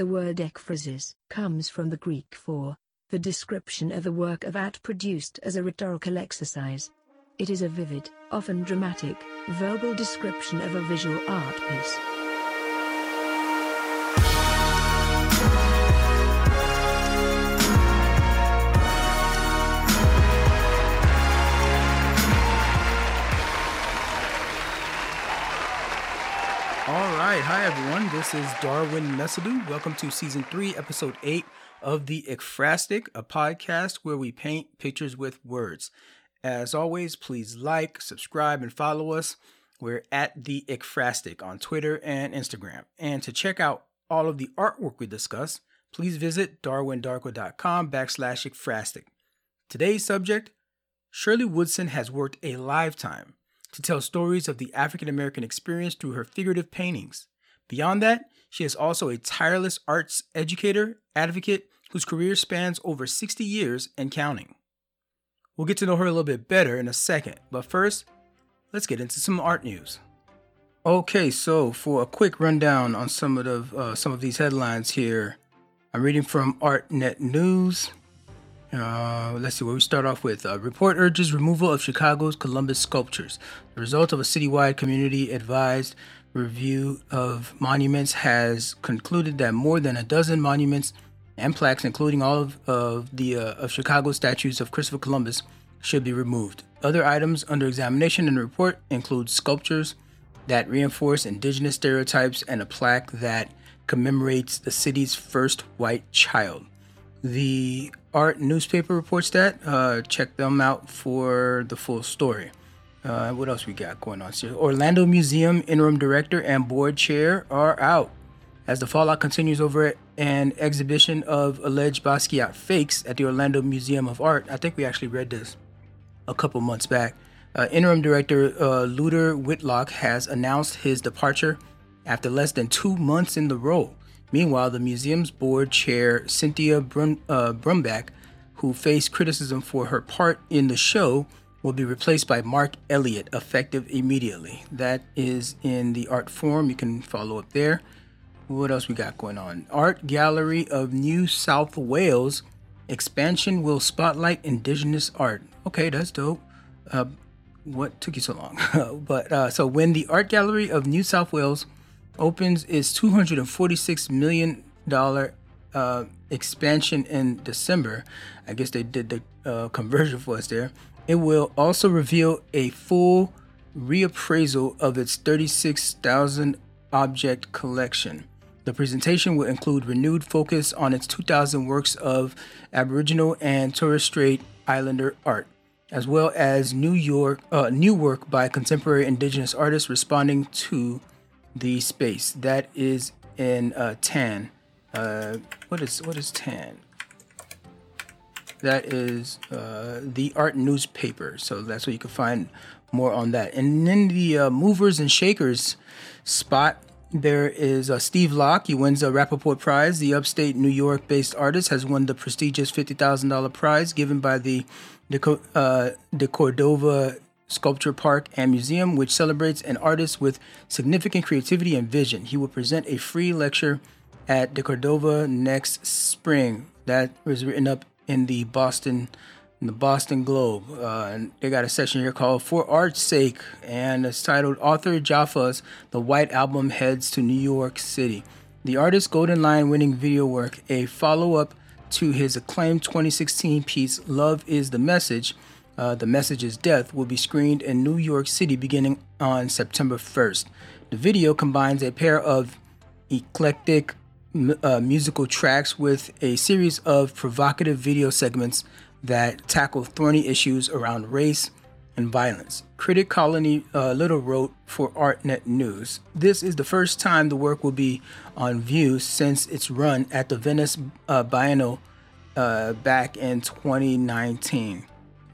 The word ekphrasis comes from the Greek for the description of a work of art produced as a rhetorical exercise. It is a vivid, often dramatic, verbal description of a visual art piece. All right, hi everyone. This is Darwin Mesadu. Welcome to season three, episode eight of the Ekphrastic, a podcast where we paint pictures with words. As always, please like, subscribe, and follow us. We're at the Ekphrastic on Twitter and Instagram. And to check out all of the artwork we discuss, please visit darwindarko.com backslash Ekphrastic. Today's subject Shirley Woodson has worked a lifetime to tell stories of the African American experience through her figurative paintings. Beyond that, she is also a tireless arts educator, advocate, whose career spans over 60 years and counting. We'll get to know her a little bit better in a second, but first, let's get into some art news. Okay, so for a quick rundown on some of the uh, some of these headlines here, I'm reading from ArtNet News. Uh, let's see where we start off with. Uh, report urges removal of Chicago's Columbus sculptures. The result of a citywide community advised review of monuments has concluded that more than a dozen monuments and plaques, including all of, of the uh, of Chicago statues of Christopher Columbus, should be removed. Other items under examination in the report include sculptures that reinforce indigenous stereotypes and a plaque that commemorates the city's first white child. The art newspaper reports that. Uh, check them out for the full story. Uh, what else we got going on here? Orlando Museum interim director and board chair are out. As the fallout continues over an exhibition of alleged Basquiat fakes at the Orlando Museum of Art, I think we actually read this a couple months back. Uh, interim director uh, Luther Whitlock has announced his departure after less than two months in the role. Meanwhile, the museum's board chair, Cynthia Brum, uh, Brumback, who faced criticism for her part in the show, will be replaced by Mark Elliott, effective immediately. That is in the art forum. You can follow up there. What else we got going on? Art Gallery of New South Wales expansion will spotlight indigenous art. Okay, that's dope. Uh, what took you so long? but uh, so when the Art Gallery of New South Wales opens its 246 million dollar uh, expansion in December, I guess they did the uh, conversion for us there. It will also reveal a full reappraisal of its 36,000 object collection. The presentation will include renewed focus on its 2,000 works of Aboriginal and Torres Strait Islander art, as well as New York uh, new work by contemporary Indigenous artists responding to the space. That is in uh, tan. Uh, what is what is tan? That is uh, the art newspaper. So that's where you can find more on that. And then the uh, movers and shakers spot. There is uh, Steve Locke. He wins a Rappaport Prize. The upstate New York based artist has won the prestigious $50,000 prize given by the De, uh, De Cordova Sculpture Park and Museum, which celebrates an artist with significant creativity and vision. He will present a free lecture at the Cordova next spring. That was written up in the Boston in the Boston Globe. Uh, and they got a section here called "For Art's Sake," and it's titled "Arthur Jafa's The White Album Heads to New York City." The artist's Golden Lion winning video work, a follow up to his acclaimed 2016 piece "Love Is the Message." Uh, the Message Is Death will be screened in New York City beginning on September 1st. The video combines a pair of eclectic uh, musical tracks with a series of provocative video segments that tackle thorny issues around race and violence. Critic Colony uh, Little wrote for ArtNet News. This is the first time the work will be on view since its run at the Venice uh, Biennale uh, back in 2019.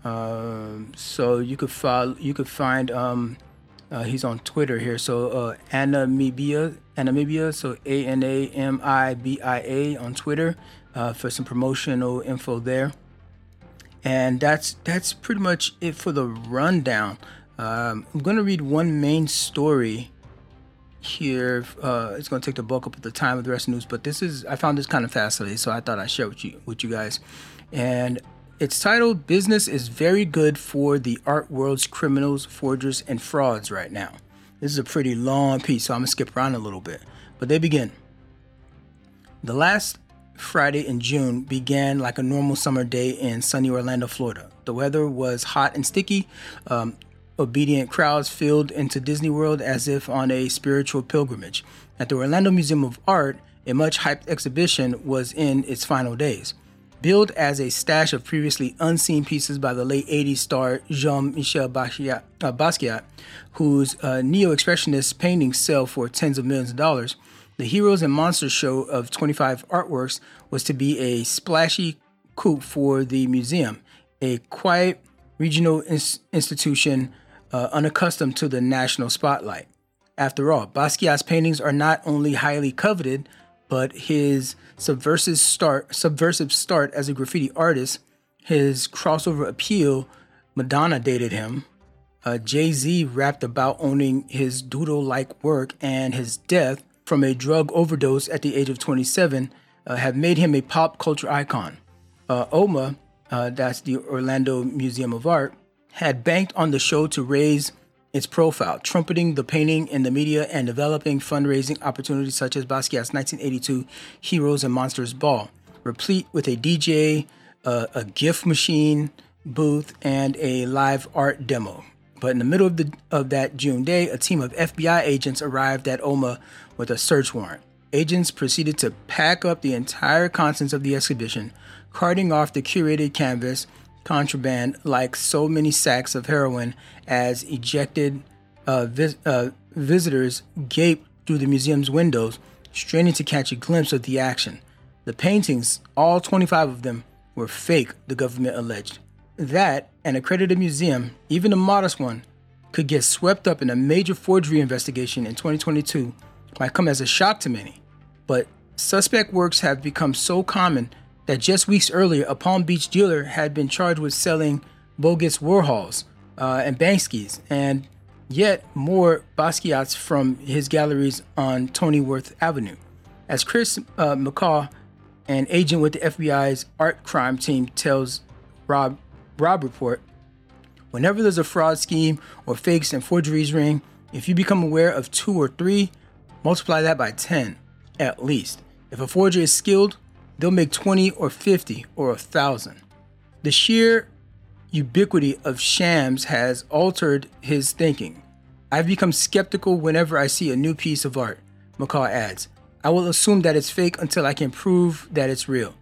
Um, so you could follow, you could find um, uh, he's on Twitter here. So uh, Anamibia, Anamibia. So A N A M I B I A on Twitter uh, for some promotional info there. And that's that's pretty much it for the rundown. Um, I'm gonna read one main story here. Uh, it's going to take the bulk up of the time of the rest of the news, but this is I found this kind of fascinating, so I thought I'd share with you with you guys. And it's titled "Business is Very Good for the Art World's Criminals, Forgers, and Frauds" right now. This is a pretty long piece, so I'm gonna skip around a little bit. But they begin. The last Friday in June began like a normal summer day in sunny Orlando, Florida. The weather was hot and sticky. Um, obedient crowds filled into Disney World as if on a spiritual pilgrimage. At the Orlando Museum of Art, a much hyped exhibition was in its final days. Billed as a stash of previously unseen pieces by the late 80s star Jean Michel Basquiat, uh, Basquiat whose uh, neo expressionist paintings sell for tens of millions of dollars, the Heroes and Monsters show of 25 artworks was to be a splashy coup for the museum, a quiet regional ins- institution uh, unaccustomed to the national spotlight. After all, Basquiat's paintings are not only highly coveted, but his subversive start, subversive start as a graffiti artist, his crossover appeal, Madonna dated him. Uh, Jay Z rapped about owning his doodle like work, and his death from a drug overdose at the age of 27 uh, have made him a pop culture icon. Uh, OMA, uh, that's the Orlando Museum of Art, had banked on the show to raise its profile, trumpeting the painting in the media and developing fundraising opportunities such as Basquiat's 1982 Heroes and Monsters Ball, replete with a DJ, uh, a gift machine booth, and a live art demo. But in the middle of, the, of that June day, a team of FBI agents arrived at OMA with a search warrant. Agents proceeded to pack up the entire contents of the exhibition, carting off the curated canvas contraband like so many sacks of heroin as ejected uh, vis- uh, visitors gaped through the museum's windows, straining to catch a glimpse of the action. The paintings, all 25 of them, were fake, the government alleged. That, an accredited museum, even a modest one, could get swept up in a major forgery investigation in 2022 might come as a shock to many. But suspect works have become so common that just weeks earlier, a Palm Beach dealer had been charged with selling bogus Warhols uh, and Bankskis, and yet more Basquiats from his galleries on Tony Worth Avenue. As Chris uh, McCaw, an agent with the FBI's art crime team, tells Rob Robb Report, whenever there's a fraud scheme or fakes and forgeries ring, if you become aware of two or three, multiply that by 10 at least. If a forger is skilled, they'll make 20 or 50 or a 1,000. The sheer ubiquity of shams has altered his thinking. I've become skeptical whenever I see a new piece of art, McCaw adds. I will assume that it's fake until I can prove that it's real.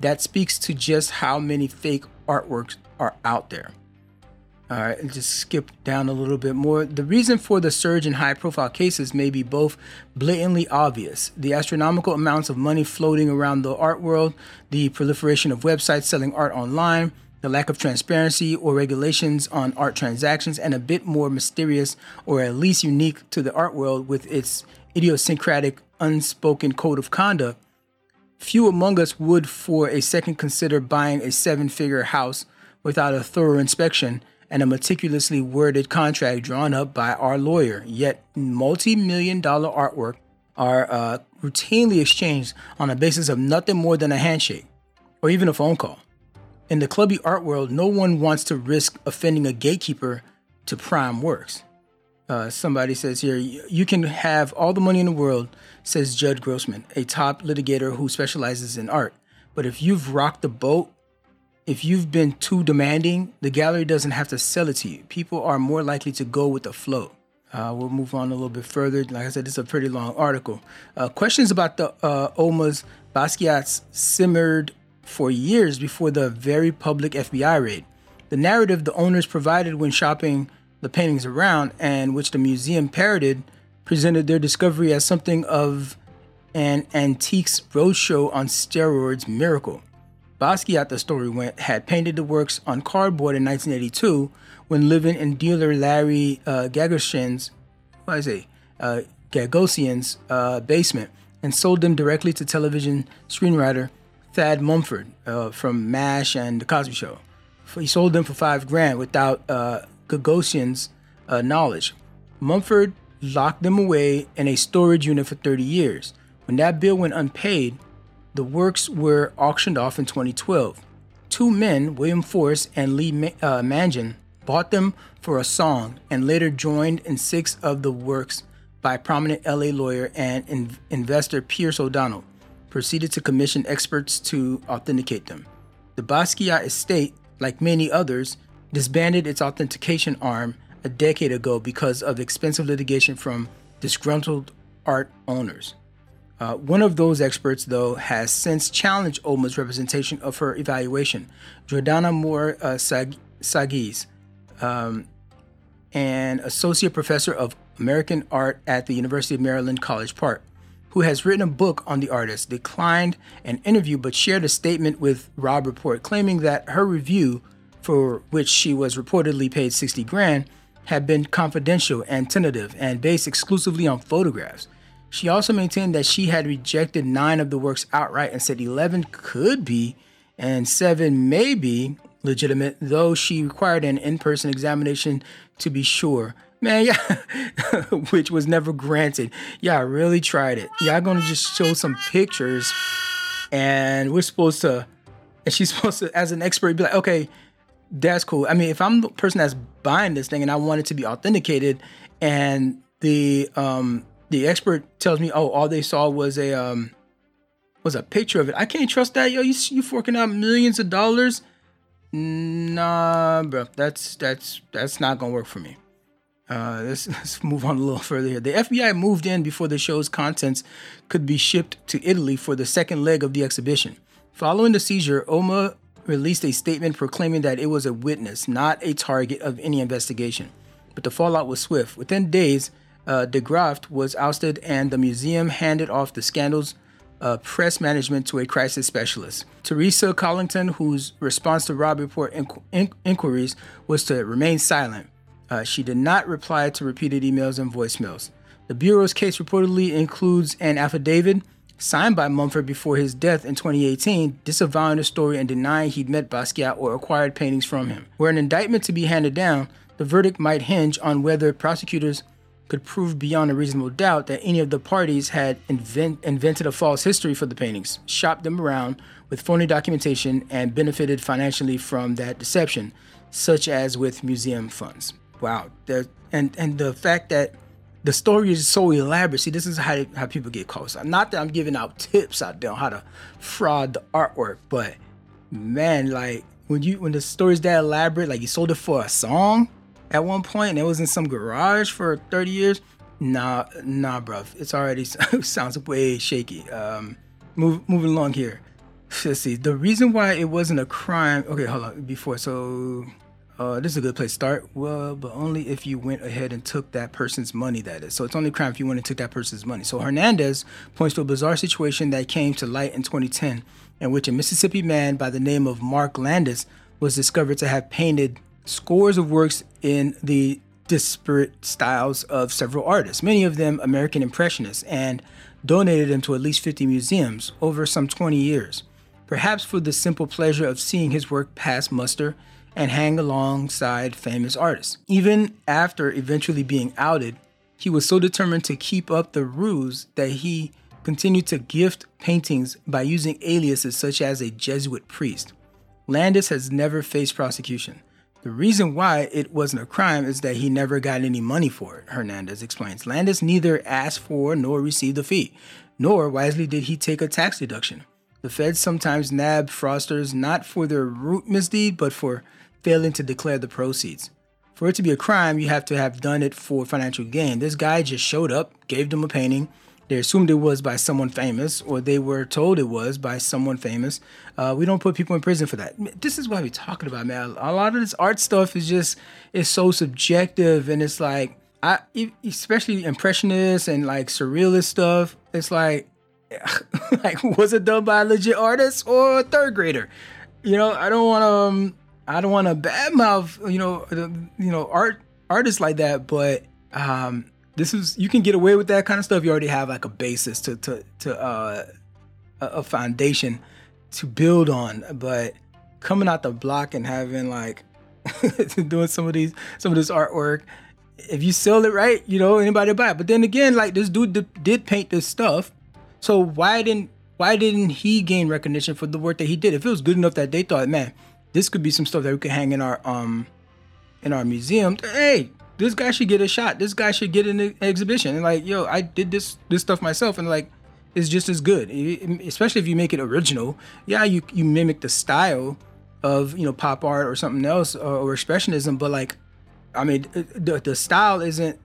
That speaks to just how many fake artworks are out there. All right, just skip down a little bit more. The reason for the surge in high profile cases may be both blatantly obvious the astronomical amounts of money floating around the art world, the proliferation of websites selling art online, the lack of transparency or regulations on art transactions, and a bit more mysterious or at least unique to the art world with its idiosyncratic unspoken code of conduct. Few among us would for a second consider buying a seven figure house without a thorough inspection and a meticulously worded contract drawn up by our lawyer. Yet, multi million dollar artwork are uh, routinely exchanged on the basis of nothing more than a handshake or even a phone call. In the clubby art world, no one wants to risk offending a gatekeeper to prime works. Uh, somebody says here, you can have all the money in the world, says Judd Grossman, a top litigator who specializes in art. But if you've rocked the boat if you've been too demanding, the gallery doesn't have to sell it to you. People are more likely to go with the flow. Uh, we'll move on a little bit further. Like I said, this is a pretty long article. Uh, questions about the uh, OMA's Basquiat's simmered for years before the very public FBI raid. The narrative the owners provided when shopping the paintings around, and which the museum parroted, presented their discovery as something of an antiques roadshow on steroids miracle. Basquiat, the story went, had painted the works on cardboard in 1982 when living in dealer Larry uh, Gagosian's, what I say, uh, Gagosian's uh, basement and sold them directly to television screenwriter Thad Mumford uh, from MASH and The Cosby Show. He sold them for five grand without uh, Gagosian's uh, knowledge. Mumford locked them away in a storage unit for 30 years. When that bill went unpaid, the works were auctioned off in 2012. Two men, William Force and Lee uh, Mangan, bought them for a song and later joined in six of the works by prominent LA lawyer and in- investor Pierce O'Donnell, proceeded to commission experts to authenticate them. The Basquiat estate, like many others, disbanded its authentication arm a decade ago because of expensive litigation from disgruntled art owners. Uh, one of those experts, though, has since challenged OMA's representation of her evaluation, Jordana Moore uh, Sag- Saggese, um, an associate professor of American art at the University of Maryland, College Park, who has written a book on the artist, declined an interview but shared a statement with Robb Report claiming that her review, for which she was reportedly paid 60 grand, had been confidential and tentative and based exclusively on photographs. She also maintained that she had rejected nine of the works outright and said 11 could be and seven may be legitimate, though she required an in person examination to be sure. Man, yeah, which was never granted. Yeah, I really tried it. Yeah, I'm gonna just show some pictures, and we're supposed to, and she's supposed to, as an expert, be like, okay, that's cool. I mean, if I'm the person that's buying this thing and I want it to be authenticated, and the um the expert tells me, oh, all they saw was a um was a picture of it. I can't trust that, yo. You you forking out millions of dollars? Nah, bro. That's that's that's not gonna work for me. Uh, let's, let's move on a little further here. The FBI moved in before the show's contents could be shipped to Italy for the second leg of the exhibition. Following the seizure, OMA released a statement proclaiming that it was a witness, not a target of any investigation. But the fallout was swift. Within days, uh, de was ousted and the museum handed off the scandal's uh, press management to a crisis specialist. Teresa Collington, whose response to Robb Report inqu- inqu- inquiries was to remain silent. Uh, she did not reply to repeated emails and voicemails. The Bureau's case reportedly includes an affidavit signed by Mumford before his death in 2018, disavowing the story and denying he'd met Basquiat or acquired paintings from him. Were an indictment to be handed down, the verdict might hinge on whether prosecutors could prove beyond a reasonable doubt that any of the parties had invent, invented a false history for the paintings, shopped them around with phony documentation, and benefited financially from that deception, such as with museum funds. Wow, and and the fact that the story is so elaborate. See, this is how how people get caught. Not that I'm giving out tips out there on how to fraud the artwork, but man, like when you when the story's that elaborate, like you sold it for a song at one point and it was in some garage for 30 years. Nah, nah, bruv. It's already sounds way shaky. Um, move, moving along here. Let's see. The reason why it wasn't a crime. Okay, hold on. Before, so uh, this is a good place to start. Well, but only if you went ahead and took that person's money. That is. So it's only crime if you went and took that person's money. So Hernandez points to a bizarre situation that came to light in 2010, in which a Mississippi man by the name of Mark Landis was discovered to have painted scores of works in the disparate styles of several artists, many of them American Impressionists, and donated them to at least 50 museums over some 20 years, perhaps for the simple pleasure of seeing his work pass muster and hang alongside famous artists. Even after eventually being outed, he was so determined to keep up the ruse that he continued to gift paintings by using aliases such as a Jesuit priest. Landis has never faced prosecution. The reason why it wasn't a crime is that he never got any money for it, Hernandez explains. Landis neither asked for nor received a fee, nor wisely did he take a tax deduction. The feds sometimes nab fraudsters not for their root misdeed, but for failing to declare the proceeds. For it to be a crime, you have to have done it for financial gain. This guy just showed up, gave them a painting, they assumed it was by someone famous, or they were told it was by someone famous. Uh, we don't put people in prison for that. This is what we're talking about, man. A lot of this art stuff is just is so subjective, and it's like I, especially impressionist and like surrealist stuff. It's like, like was it done by a legit artist or a third grader? You know, I don't want to. Um, I don't want to badmouth, you know, you know, art artists like that, but um, this is you can get away with that kind of stuff. You already have like a basis to to to uh, a foundation to build on. But coming out the block and having like doing some of these some of this artwork if you sell it right, you know anybody buy it. But then again, like this dude d- did paint this stuff, so why didn't why didn't he gain recognition for the work that he did? If it was good enough that they thought, man, this could be some stuff that we could hang in our um in our museum. Hey, this guy should get a shot. This guy should get an exhibition. And like, yo, I did this this stuff myself, and like, it's just as good. Especially if you make it original. Yeah, you you mimic the style of you know pop art or something else or, expressionism, but like, I mean, the the style isn't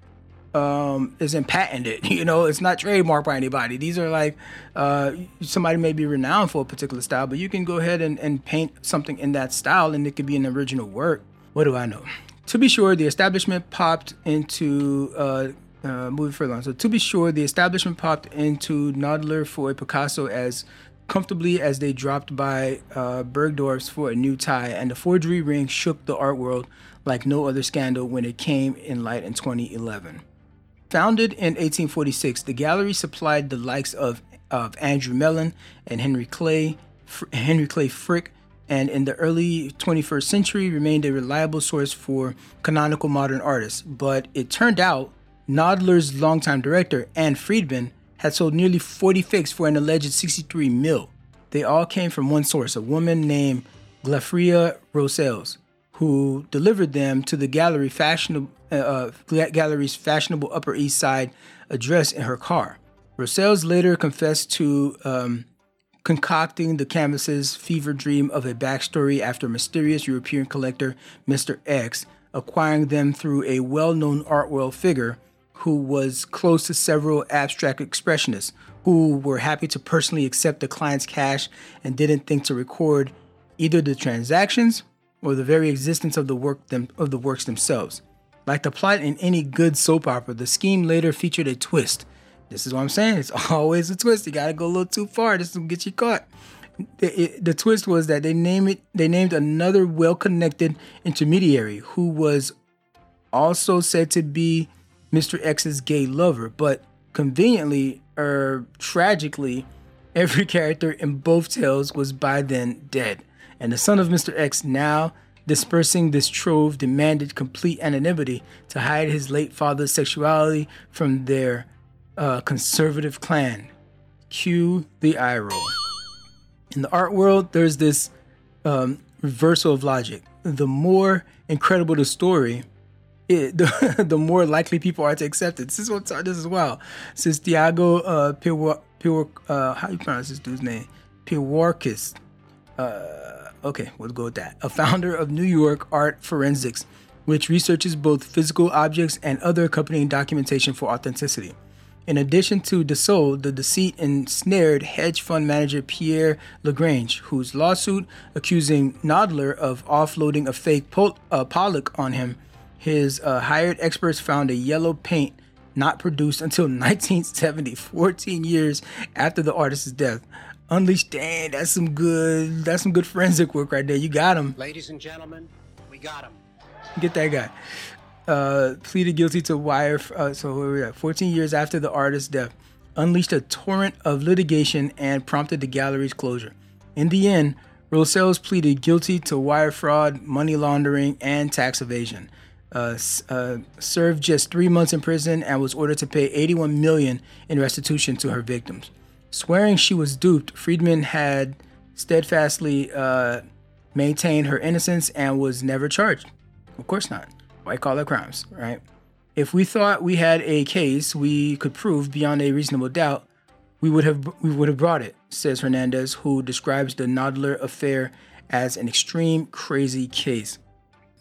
um isn't patented you know it's not trademarked by anybody these are like uh somebody may be renowned for a particular style but you can go ahead and, and paint something in that style and it could be an original work what do i know to be sure, the establishment popped into uh, uh, moving further on. So to be sure, the establishment popped into Knoedler for a Picasso as comfortably as they dropped by uh, Bergdorf's for a new tie, and the forgery ring shook the art world like no other scandal when it came in light in 2011. Founded in 1846, the gallery supplied the likes of, of Andrew Mellon and Henry Clay, Henry Clay Frick, and in the early 21st century remained a reliable source for canonical modern artists. But it turned out Knoedler's longtime director, Ann Freedman, had sold nearly 40 fakes for an alleged 63 mil. They all came from one source, a woman named Glafira Rosales, who delivered them to the gallery fashionable, uh, uh gallery's fashionable Upper East Side address in her car. Rosales later confessed to um, concocting the canvas's fever dream of a backstory after mysterious European collector Mr. X acquiring them through a well known art world figure who was close to several abstract expressionists who were happy to personally accept the client's cash and didn't think to record either the transactions or the very existence of the work them, of the works themselves. Like the plot in any good soap opera, the scheme later featured a twist this is what I'm saying. It's always a twist. You gotta go a little too far. This will get you caught. The, it, the twist was that they named it. They named another well-connected intermediary who was also said to be Mr. X's gay lover, but conveniently or tragically, every character in both tales was by then dead, and the son of Mr. X now dispersing this trove demanded complete anonymity to hide his late father's sexuality from their uh, conservative clan. Cue the eye roll. In the art world, there's this um, reversal of logic. The more incredible the story, it, the, the more likely people are to accept it. This is what this is wild. Since Diego uh, Pil, Pil, uh, how you pronounce this dude's name? Pilwarkis. Uh, okay, we'll go with that. A founder of New York Art Forensics, which researches both physical objects and other accompanying documentation for authenticity. In addition to De Sole, the deceit ensnared hedge fund manager Pierre Lagrange, whose lawsuit accusing Knoedler of offloading a fake Pol- uh, Pollock on him. His uh, hired experts found a yellow paint not produced until 1970, 14 years after the artist's death. Unleashed, dang, that's some good, that's some good forensic work right there. You got him. Ladies and gentlemen, we got him. Get that guy uh, pleaded guilty to wire. Uh, so we at? 14 years after the artist's death, unleashed a torrent of litigation and prompted the gallery's closure. In the end, Rosales pleaded guilty to wire fraud, money laundering, and tax evasion. Uh, uh, served just three months in prison and was ordered to pay 81 million in restitution to her victims. Swearing she was duped, Freedman had steadfastly uh, maintained her innocence and was never charged. Of course not white collar crimes, right? If we thought we had a case we could prove beyond a reasonable doubt, we would have we would have brought it, says Hernandez, who describes the Knoedler affair as an extreme crazy case.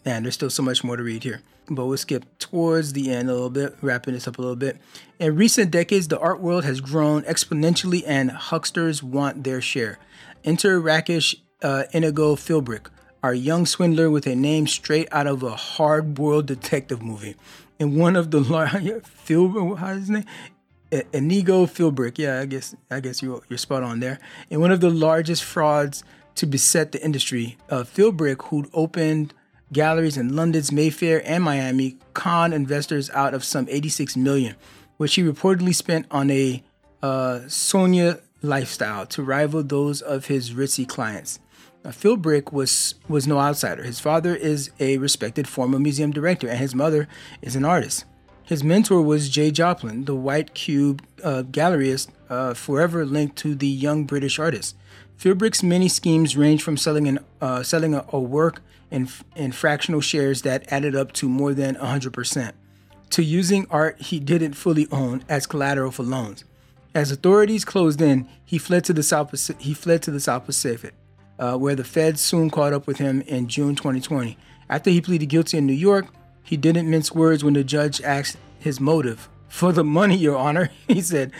Man, there's still so much more to read here. But we'll skip towards the end a little bit, wrapping this up a little bit. In recent decades, the art world has grown exponentially and hucksters want their share. Enter Rakish uh, Inigo Philbrick, our young swindler with a name straight out of a hard-boiled detective movie. And one of the Phil, how's his name? Inigo Philbrick. Yeah, I guess I guess you're you're spot on there. And one of the largest frauds to beset the industry, uh, Philbrick, who'd opened galleries in London's Mayfair and Miami, conned investors out of some 86 million, which he reportedly spent on a uh, Sonia lifestyle to rival those of his ritzy clients. Now, Philbrick was was no outsider. His father is a respected former museum director, and his mother is an artist. His mentor was Jay Jopling, the white cube uh, galleryist, uh, forever linked to the young British artist. Philbrick's many schemes range from selling an uh, selling a, a work in, in fractional shares that added up to more than 100%, to using art he didn't fully own as collateral for loans. As authorities closed in, he fled to the South. He fled to the South Pacific, uh, where the feds soon caught up with him in June 2020. After he pleaded guilty in New York, he didn't mince words when the judge asked his motive. For the money, Your Honor, he said,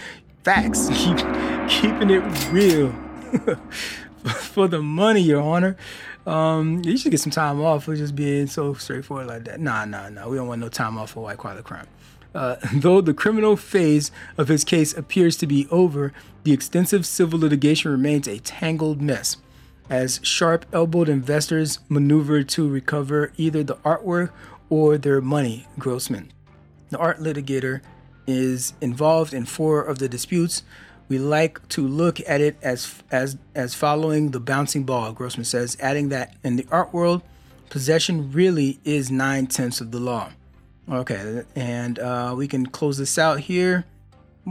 facts, keep, keeping it real. For the money, Your Honor. Um, you should get some time off for just being so straightforward like that. Nah, nah, nah. We don't want no time off for white collar crime. Uh, though the criminal phase of his case appears to be over, the extensive civil litigation remains a tangled mess as sharp elbowed investors maneuver to recover either the artwork or their money, Grossman. The art litigator is involved in four of the disputes. We like to look at it as as as following the bouncing ball, Grossman says, adding that in the art world, possession really is nine tenths of the law. Okay, and uh, we can close this out here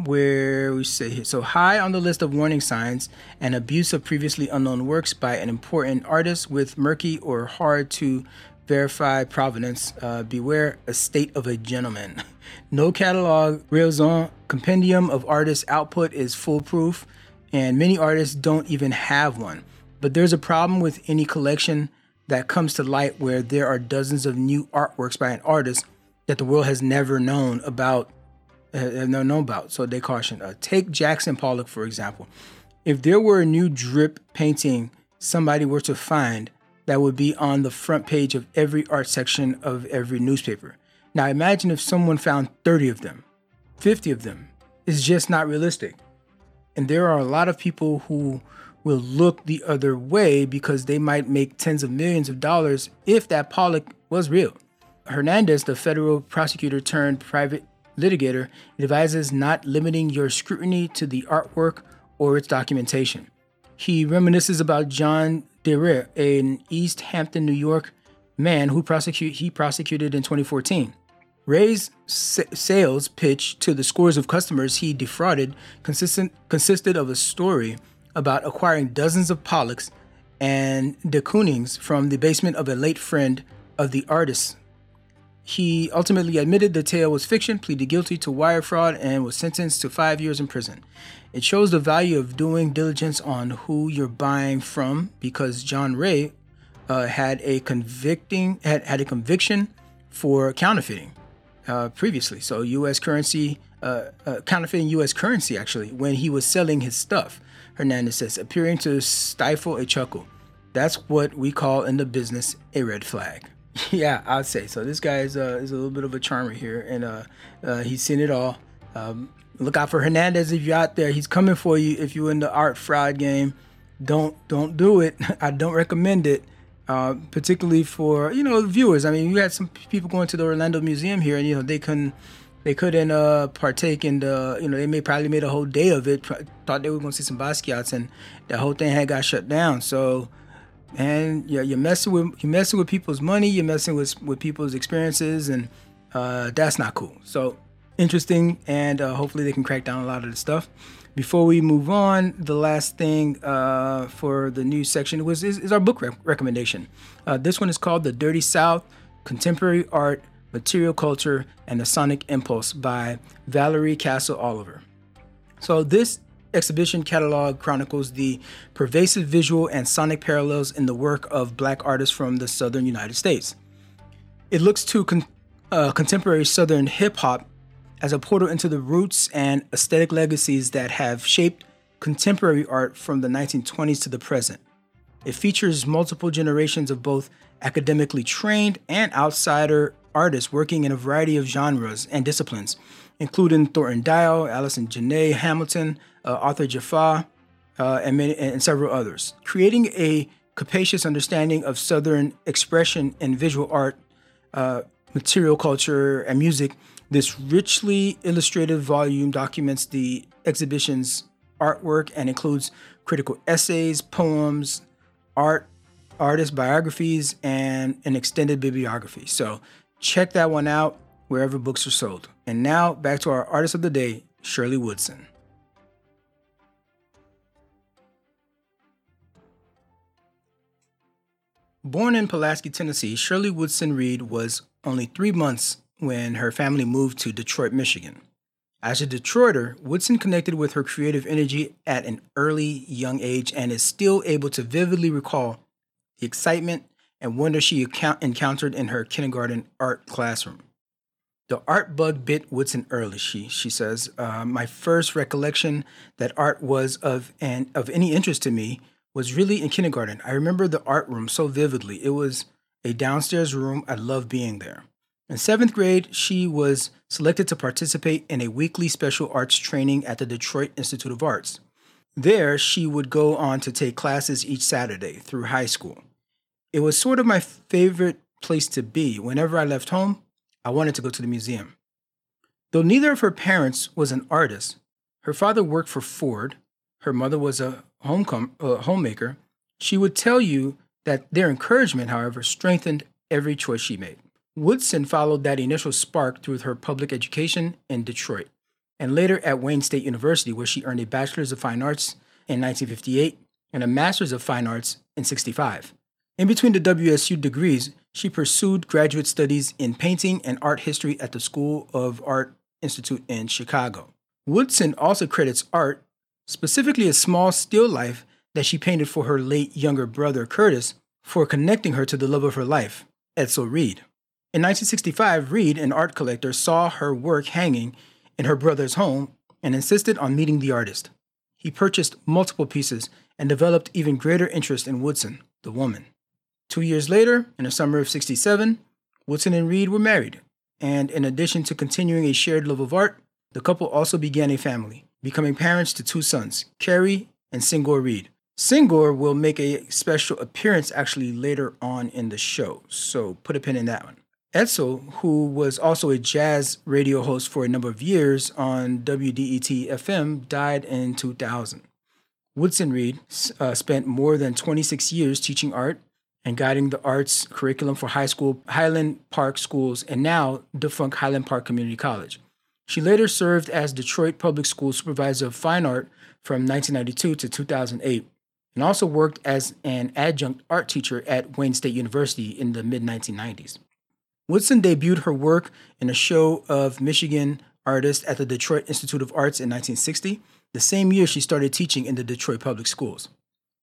where we say here. So high on the list of warning signs and abuse of previously unknown works by an important artist with murky or hard to verify provenance. Uh, beware a state of a gentleman. No catalog raisonné compendium of artist output is foolproof, and many artists don't even have one. But there's a problem with any collection that comes to light where there are dozens of new artworks by an artist that the world has never known about, uh, never known about. So they caution. Uh, take Jackson Pollock for example. If there were a new drip painting somebody were to find, that would be on the front page of every art section of every newspaper. Now imagine if someone found 30 of them, 50 of them. It's just not realistic. And there are a lot of people who will look the other way because they might make tens of millions of dollars if that Pollock was real. Hernandez, the federal prosecutor turned private litigator, advises not limiting your scrutiny to the artwork or its documentation. He reminisces about John DeRere, an East Hampton, New York man who prosecute, he prosecuted in 2014. Re's sales pitch to the scores of customers he defrauded consistent, consisted of a story about acquiring dozens of Pollocks and de Koonings from the basement of a late friend of the artist. He ultimately admitted the tale was fiction, pleaded guilty to wire fraud, and was sentenced to five years in prison. It shows the value of doing diligence on who you're buying from because John Re uh, had a convicting had, had a conviction for counterfeiting uh, previously. So U.S. currency, uh, uh, counterfeiting U.S. currency actually when he was selling his stuff. Hernandez says, appearing to stifle a chuckle. That's what we call in the business a red flag. yeah, I'd say so. This guy is, uh, is a little bit of a charmer here, and uh, uh, he's seen it all. Um, look out for Hernandez if you're out there. He's coming for you if you're in the art fraud game. Don't don't do it. I don't recommend it, uh, particularly for you know viewers. I mean, you had some people going to the Orlando Museum here, and you know they couldn't they couldn't uh, partake in the you know they may probably made a whole day of it. Thought they were going to see some Basquiat's, and the whole thing had got shut down. So. And yeah, you're messing with you're messing with people's money. You're messing with with people's experiences, and uh, that's not cool. So interesting, and uh, hopefully they can crack down a lot of the stuff. Before we move on, the last thing uh, for the news section was is, is our book re- recommendation. Uh, this one is called "The Dirty South: Contemporary Art, Material Culture, and the Sonic Impulse" by Valerie Cassel Oliver. So this exhibition catalog chronicles the pervasive visual and sonic parallels in the work of black artists from the southern United States. It looks to con- uh, contemporary southern hip hop as a portal into the roots and aesthetic legacies that have shaped contemporary art from the 1920s to the present. It features multiple generations of both academically trained and outsider artists working in a variety of genres and disciplines, including Thornton Dial, Allison Janae Hamilton, Arthur Jafa, uh, and, many, and several others, creating a capacious understanding of Southern expression and visual art, uh, material culture, and music this richly illustrated volume documents the exhibition's artwork and includes critical essays, poems, art artist biographies, and an extended bibliography. So check that one out wherever books are sold. And now back to our artist of the day, Shirley Woodson. Born in Pulaski, Tennessee, Shirley Woodson Reed was only three months when her family moved to Detroit, Michigan. As a Detroiter, Woodson connected with her creative energy at an early young age and is still able to vividly recall the excitement and wonder she encountered in her kindergarten art classroom. The art bug bit Woodson early, she, she says. Uh, my first recollection that art was of, an, of any interest to me was really in kindergarten. I remember the art room so vividly. It was a downstairs room. I loved being there. In seventh grade, she was selected to participate in a weekly special arts training at the Detroit Institute of Arts. There, she would go on to take classes each Saturday through high school. It was sort of my favorite place to be. Whenever I left home, I wanted to go to the museum. Though neither of her parents was an artist, her father worked for Ford, her mother was a homecom- uh, homemaker, she would tell you that their encouragement, however, strengthened every choice she made. Woodson followed that initial spark through her public education in Detroit and later at Wayne State University, where she earned a Bachelor's of Fine Arts in 1958 and a Master's of Fine Arts in 65. In between the WSU degrees, she pursued graduate studies in painting and art history at the School of Art Institute in Chicago. Woodson also credits art, specifically a small still life that she painted for her late younger brother Curtis, for connecting her to the love of her life, Edsel Reed. In 1965, Reed, an art collector, saw her work hanging in her brother's home and insisted on meeting the artist. He purchased multiple pieces and developed even greater interest in Woodson, the woman. Two years later, in the summer of 67, Woodson and Reed were married, and in addition to continuing a shared love of art, the couple also began a family, becoming parents to two sons, Kerry and Singor Reed. Singor will make a special appearance actually later on in the show, so put a pin in that one. Edsel, who was also a jazz radio host for a number of years on WDET FM, died in 2000. Woodson Reed uh, spent more than 26 years teaching art and guiding the arts curriculum for high school Highland Park schools and now defunct Highland Park Community College. She later served as Detroit Public School Supervisor of Fine Art from 1992 to 2008 and also worked as an adjunct art teacher at Wayne State University in the mid 1990s. Woodson debuted her work in a show of Michigan artists at the Detroit Institute of Arts in 1960, the same year she started teaching in the Detroit public schools.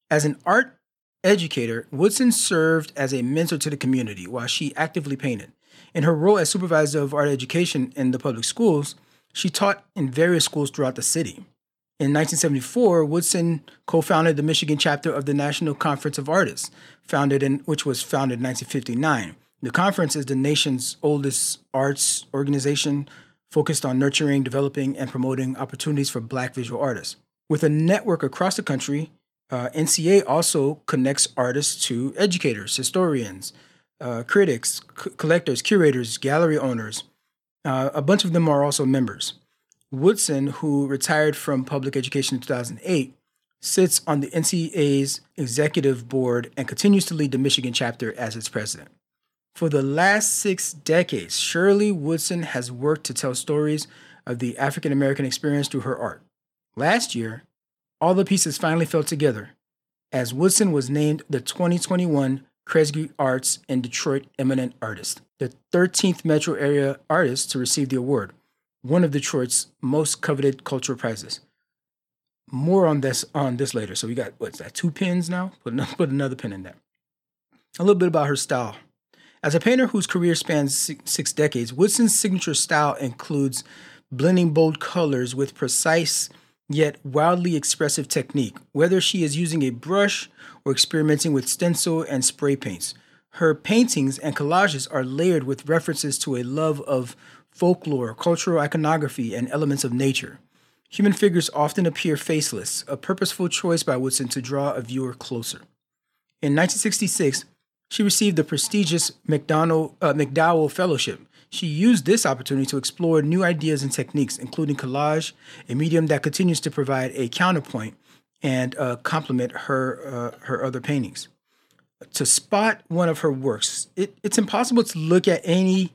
As an art educator, Woodson served as a mentor to the community while she actively painted. In her role as supervisor of art education in the public schools, she taught in various schools throughout the city. In 1974, Woodson co-founded the Michigan chapter of the National Conference of Artists, founded in which was founded in 1959. The conference is the nation's oldest arts organization focused on nurturing, developing, and promoting opportunities for Black visual artists. With a network across the country, uh, NCA also connects artists to educators, historians, uh, critics, c- collectors, curators, gallery owners. Uh, a bunch of them are also members. Woodson, who retired from public education in 2008, sits on the NCA's executive board and continues to lead the Michigan chapter as its president. For the last six decades, Shirley Woodson has worked to tell stories of the African American experience through her art. Last year, all the pieces finally fell together as Woodson was named the 2021 Kresge Arts and Detroit Eminent Artist, the 13th metro area artist to receive the award, one of Detroit's most coveted cultural prizes. More on this on this later. So we got what's that? Two pins now. Put another, put another pin in there. A little bit about her style. As a painter whose career spans six decades, Woodson's signature style includes blending bold colors with precise yet wildly expressive technique, whether she is using a brush or experimenting with stencil and spray paints. Her paintings and collages are layered with references to a love of folklore, cultural iconography, and elements of nature. Human figures often appear faceless, a purposeful choice by Woodson to draw a viewer closer. In 1966, she received the prestigious McDonald, uh, MacDowell Fellowship. She used this opportunity to explore new ideas and techniques, including collage, a medium that continues to provide a counterpoint and uh, complement her uh, her other paintings. to spot one of her works. It, it's impossible to look at any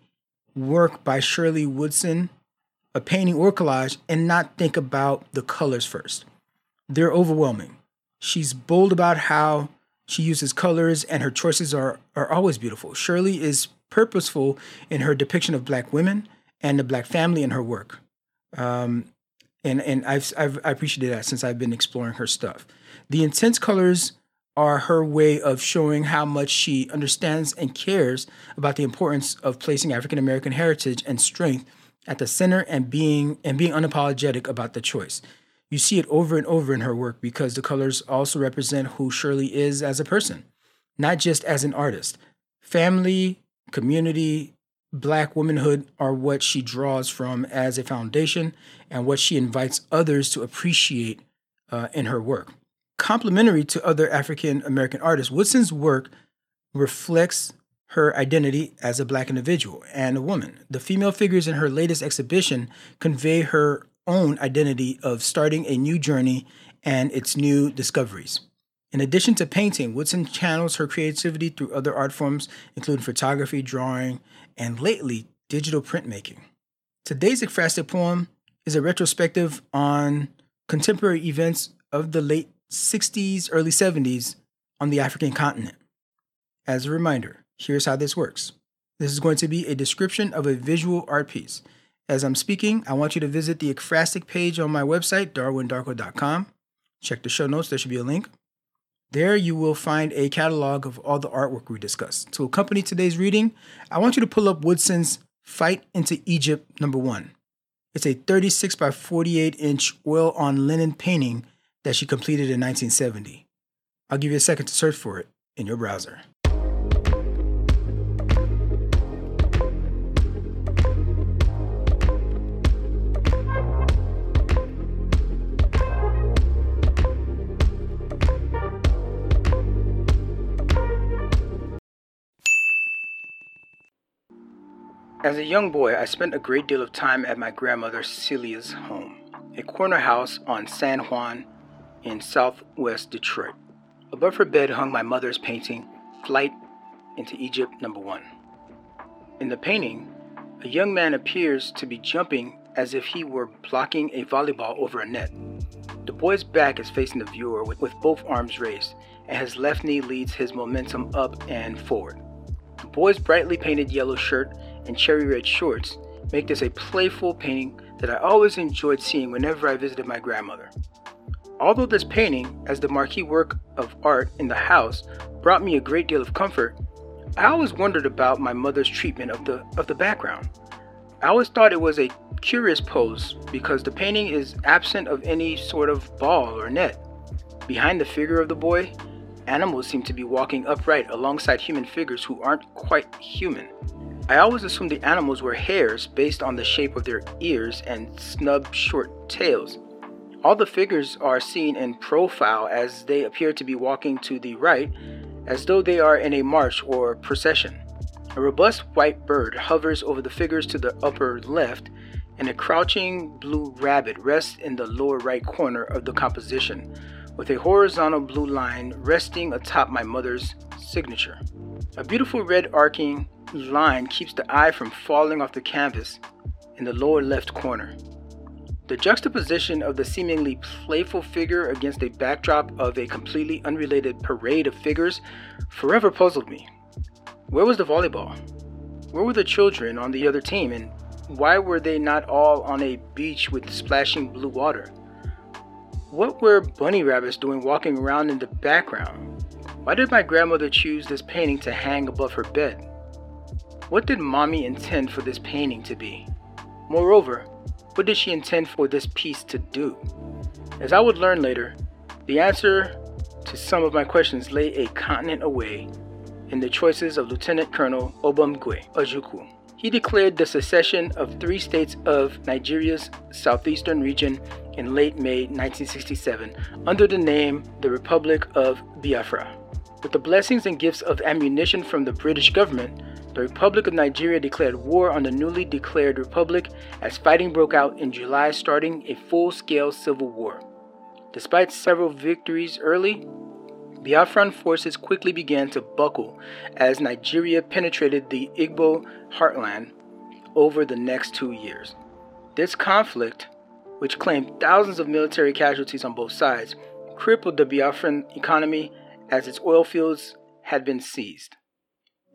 work by Shirley Woodson, a painting or collage, and not think about the colors first. They're overwhelming. She's bold about how she uses colors, and her choices are, are always beautiful. Shirley is purposeful in her depiction of Black women and the Black family in her work. Um, and and I've, I've I appreciated that since I've been exploring her stuff. The intense colors are her way of showing how much she understands and cares about the importance of placing African American heritage and strength at the center and being and being unapologetic about the choice. You see it over and over in her work because the colors also represent who Shirley is as a person, not just as an artist. Family, community, black womanhood are what she draws from as a foundation and what she invites others to appreciate uh, in her work complementary to other African American artists, Woodson's work reflects her identity as a black individual and a woman. The female figures in her latest exhibition convey her own identity of starting a new journey and its new discoveries. In addition to painting, Woodson channels her creativity through other art forms, including photography, drawing, and lately, digital printmaking. Today's ekphrastic poem is a retrospective on contemporary events of the late 60s, early 70s on the African continent. As a reminder, here's how this works. This is going to be a description of a visual art piece. As I'm speaking, I want you to visit the ekphrastic page on my website, darwindarko.com. Check the show notes, there should be a link. There you will find a catalog of all the artwork we discussed. To accompany today's reading, I want you to pull up Woodson's Flight into Egypt number one. It's a 36 by 48 inch oil on linen painting that she completed in 1970. I'll give you a second to search for it in your browser. As a young boy, I spent a great deal of time at my grandmother Celia's home, a corner house on San Juan in southwest Detroit. Above her bed hung my mother's painting, Flight into Egypt number one. In the painting, a young man appears to be jumping as if he were blocking a volleyball over a net. The boy's back is facing the viewer with, with both arms raised, and his left knee leads his momentum up and forward. The boy's brightly painted yellow shirt and cherry red shorts make this a playful painting that I always enjoyed seeing whenever I visited my grandmother. Although this painting, as the marquee work of art in the house, brought me a great deal of comfort, I always wondered about my mother's treatment of the of the background. I always thought it was a curious pose because the painting is absent of any sort of ball or net. Behind the figure of the boy, animals seem to be walking upright alongside human figures who aren't quite human. I always assumed the animals were hares based on the shape of their ears and snub short tails. All the figures are seen in profile as they appear to be walking to the right, as though they are in a march or procession. A robust white bird hovers over the figures to the upper left, and a crouching blue rabbit rests in the lower right corner of the composition, with a horizontal blue line resting atop my mother's signature. A beautiful red arcing line keeps the eye from falling off the canvas in the lower left corner. The juxtaposition of the seemingly playful figure against a backdrop of a completely unrelated parade of figures forever puzzled me. Where was the volleyball? Where were the children on the other team, and why were they not all on a beach with splashing blue water? What were bunny rabbits doing walking around in the background? Why did my grandmother choose this painting to hang above her bed? What did mommy intend for this painting to be? Moreover, what did she intend for this piece to do? As I would learn later, the answer to some of my questions lay a continent away in the choices of Lieutenant Colonel Odumegwu Ojukwu. He declared the secession of three states of Nigeria's southeastern region in late May 1967 under the name the Republic of Biafra. With the blessings and gifts of ammunition from the British government, the Republic of Nigeria declared war on the newly declared republic as fighting broke out in July, starting a full scale civil war. Despite several victories early, Biafran forces quickly began to buckle as Nigeria penetrated the Igbo heartland over the next two years. This conflict, which claimed thousands of military casualties on both sides, crippled the Biafran economy as its oil fields had been seized.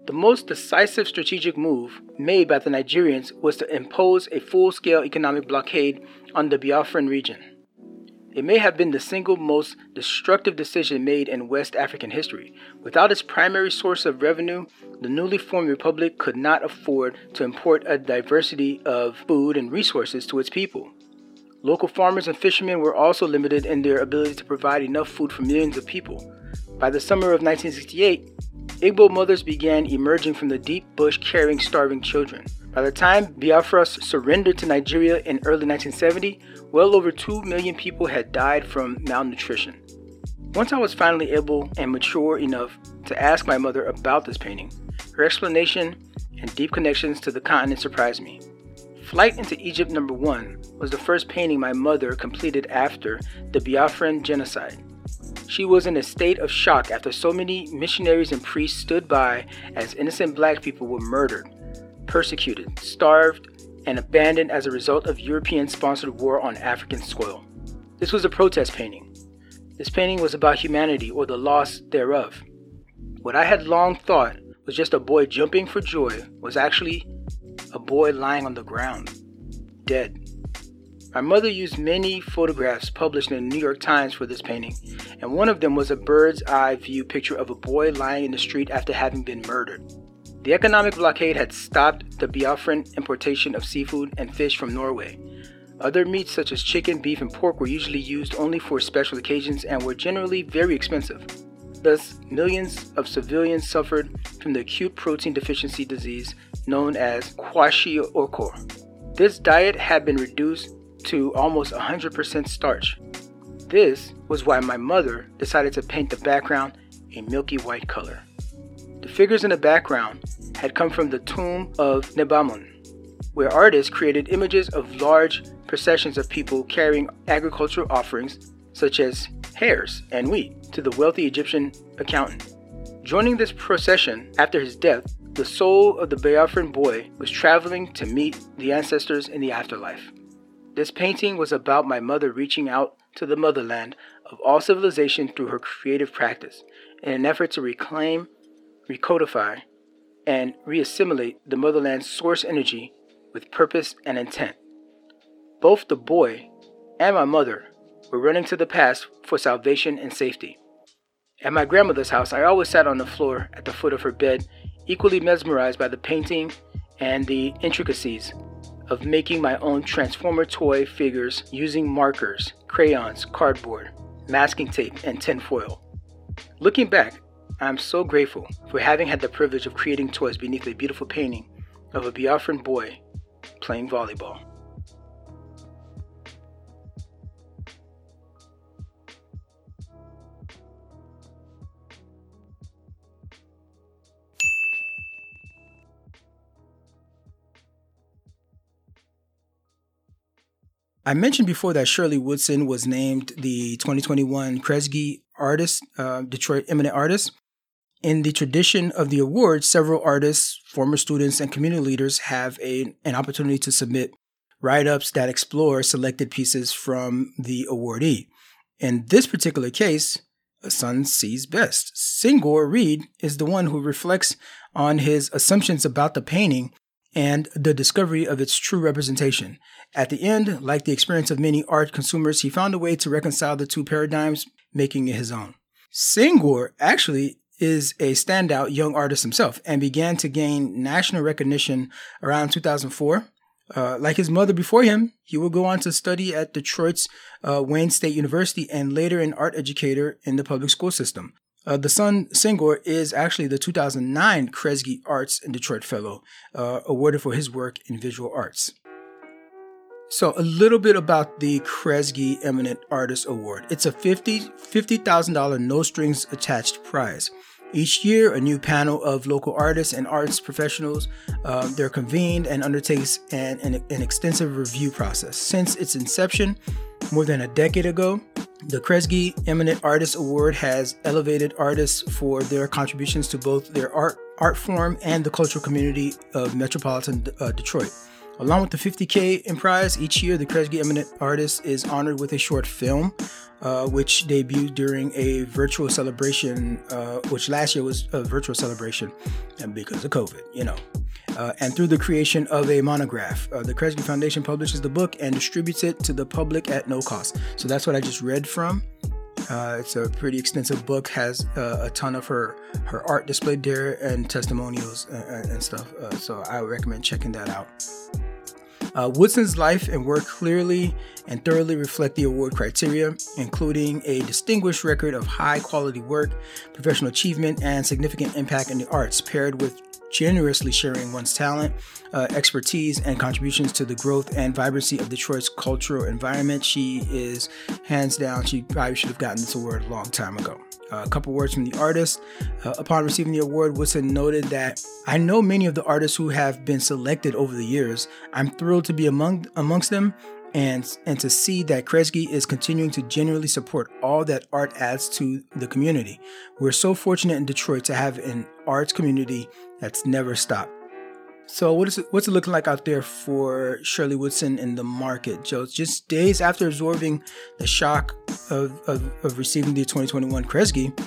The most decisive strategic move made by the Nigerians was to impose a full scale economic blockade on the Biafran region. It may have been the single most destructive decision made in West African history. Without its primary source of revenue, the newly formed republic could not afford to import a diversity of food and resources to its people. Local farmers and fishermen were also limited in their ability to provide enough food for millions of people. By the summer of 1968, Igbo mothers began emerging from the deep bush carrying starving children. By the time Biafra surrendered to Nigeria in early 1970, well over 2 million people had died from malnutrition. Once I was finally able and mature enough to ask my mother about this painting, her explanation and deep connections to the continent surprised me. Flight into Egypt number 1 was the first painting my mother completed after the Biafran genocide. She was in a state of shock after so many missionaries and priests stood by as innocent black people were murdered, persecuted, starved, and abandoned as a result of European sponsored war on African soil. This was a protest painting. This painting was about humanity or the loss thereof. What I had long thought was just a boy jumping for joy was actually a boy lying on the ground, dead. My mother used many photographs published in the New York Times for this painting, and one of them was a bird's eye view picture of a boy lying in the street after having been murdered. The economic blockade had stopped the Biafran importation of seafood and fish from Norway. Other meats such as chicken, beef, and pork were usually used only for special occasions and were generally very expensive. Thus, millions of civilians suffered from the acute protein deficiency disease known as kwashiorkor. This diet had been reduced to almost 100% starch. This was why my mother decided to paint the background a milky white color. The figures in the background had come from the tomb of Nebamun, where artists created images of large processions of people carrying agricultural offerings such as hares and wheat to the wealthy Egyptian accountant. Joining this procession after his death, the soul of the Biafran boy was traveling to meet the ancestors in the afterlife. This painting was about my mother reaching out to the motherland of all civilization through her creative practice in an effort to reclaim recodify, and reassimilate the motherland's source energy with purpose and intent. Both the boy and my mother were running to the past for salvation and safety. At my grandmother's house, I always sat on the floor at the foot of her bed, equally mesmerized by the painting and the intricacies of making my own Transformer toy figures using markers, crayons, cardboard, masking tape, and tinfoil. Looking back, I'm so grateful for having had the privilege of creating toys beneath a beautiful painting of a Biafran boy playing volleyball. I mentioned before that Shirley Woodson was named the 2021 Kresge Artist, uh, Detroit Eminent Artist. In the tradition of the awards, several artists, former students, and community leaders have a, an opportunity to submit write ups that explore selected pieces from the awardee. In this particular case, a son sees best. Senghor Reed is the one who reflects on his assumptions about the painting and the discovery of its true representation. At the end, like the experience of many art consumers, he found a way to reconcile the two paradigms, making it his own. Senghor actually is a standout young artist himself and began to gain national recognition around 2004. Uh, like his mother before him, he would go on to study at Detroit's uh, Wayne State University and later an art educator in the public school system. Uh, the son Senghor is actually the 2009 Kresge Arts in Detroit Fellow, uh, awarded for his work in visual arts. So, a little bit about the Kresge Eminent Artist Award. It's a $50,000 $50, no strings attached prize. Each year, a new panel of local artists and arts professionals um, they're convened and undertakes an, an, an extensive review process. Since its inception, more than a decade ago, the Kresge Eminent Artist Award has elevated artists for their contributions to both their art art form and the cultural community of metropolitan uh, Detroit. Along with the 50K in prize, each year the Kresge Eminent Artist is honored with a short film, uh, which debuted during a virtual celebration, uh, which last year was a virtual celebration, and because of COVID, you know. Uh, and through the creation of a monograph. Uh, the Kresge Foundation publishes the book and distributes it to the public at no cost. So that's what I just read from. Uh, it's a pretty extensive book, has uh, a ton of her her art displayed there and testimonials and, uh, and stuff. Uh, so I recommend checking that out. Uh, Woodson's life and work clearly and thoroughly reflect the award criteria, including a distinguished record of high quality work, professional achievement, and significant impact in the arts, paired with generously sharing one's talent, uh, expertise, and contributions to the growth and vibrancy of Detroit's cultural environment. She is hands down, she probably should have gotten this award a long time ago. Uh, a couple words from the artist. Uh, upon receiving the award, Woodson noted that I know many of the artists who have been selected over the years. I'm thrilled to be among amongst them and and to see that Kresge is continuing to genuinely support all that art adds to the community. We're so fortunate in Detroit to have an arts community that's never stopped. So what is it, what's it looking like out there for Shirley Woodson in the market, Joe? Just days after absorbing the shock of, of, of receiving the 2021 Kresge,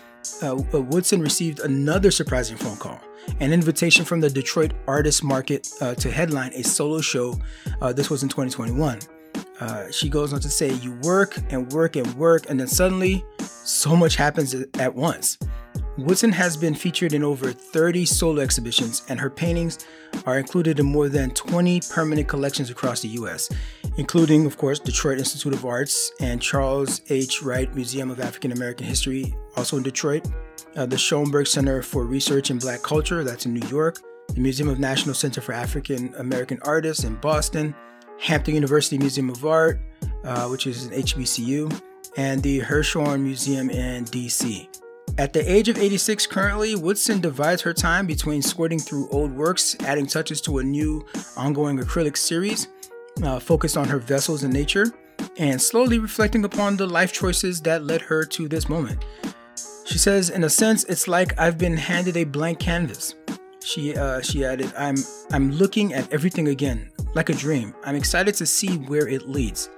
uh, uh, Woodson received another surprising phone call an invitation from the Detroit Artist Market uh, to headline a solo show. Uh, this was in 2021. Uh, she goes on to say, You work and work and work, and then suddenly so much happens at once. Woodson has been featured in over 30 solo exhibitions, and her paintings are included in more than 20 permanent collections across the US, including, of course, Detroit Institute of Arts and Charles H. Wright Museum of African American History, also in Detroit, uh, the Schomburg Center for Research in Black Culture, that's in New York, the Museum of National Center for African American Artists in Boston, Hampton University Museum of Art, uh, which is an HBCU, and the Hirshhorn Museum in DC. At the age of 86 currently, Woodson divides her time between sorting through old works, adding touches to a new ongoing acrylic series uh, focused on her vessels in nature, and slowly reflecting upon the life choices that led her to this moment. She says, in a sense, it's like I've been handed a blank canvas. She uh, she added, "I'm I'm looking at everything again, like a dream. I'm excited to see where it leads."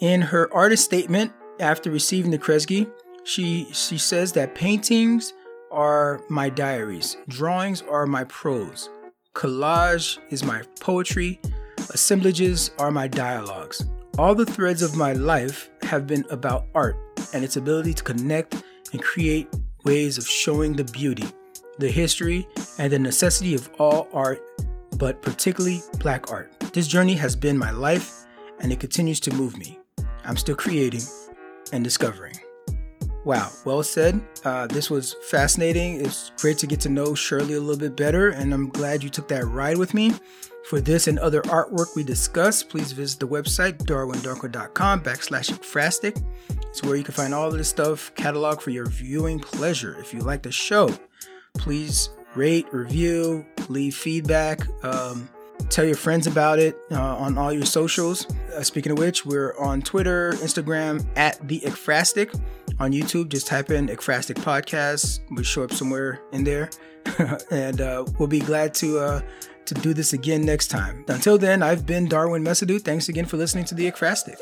In her artist statement after receiving the Kresge, she she says that paintings are my diaries, drawings are my prose, collage is my poetry, assemblages are my dialogues. All the threads of my life have been about art and its ability to connect and create ways of showing the beauty the history, and the necessity of all art, but particularly black art. This journey has been my life, and it continues to move me. I'm still creating and discovering. Wow, well said. Uh, this was fascinating. It's great to get to know Shirley a little bit better, and I'm glad you took that ride with me. For this and other artwork we discuss, please visit the website darwindarko.com backslash. It's where you can find all of this stuff, catalog for your viewing pleasure. If you like the show, please rate, review, leave feedback. Um, tell your friends about it uh, on all your socials. Uh, speaking of which, we're on Twitter, Instagram at the Ekphrastic. On YouTube, just type in Ekphrastic Podcast. We show up somewhere in there, and uh, we'll be glad to uh, to do this again next time. Until then, I've been Darwin Mesadu. Thanks again for listening to the Ekphrastic.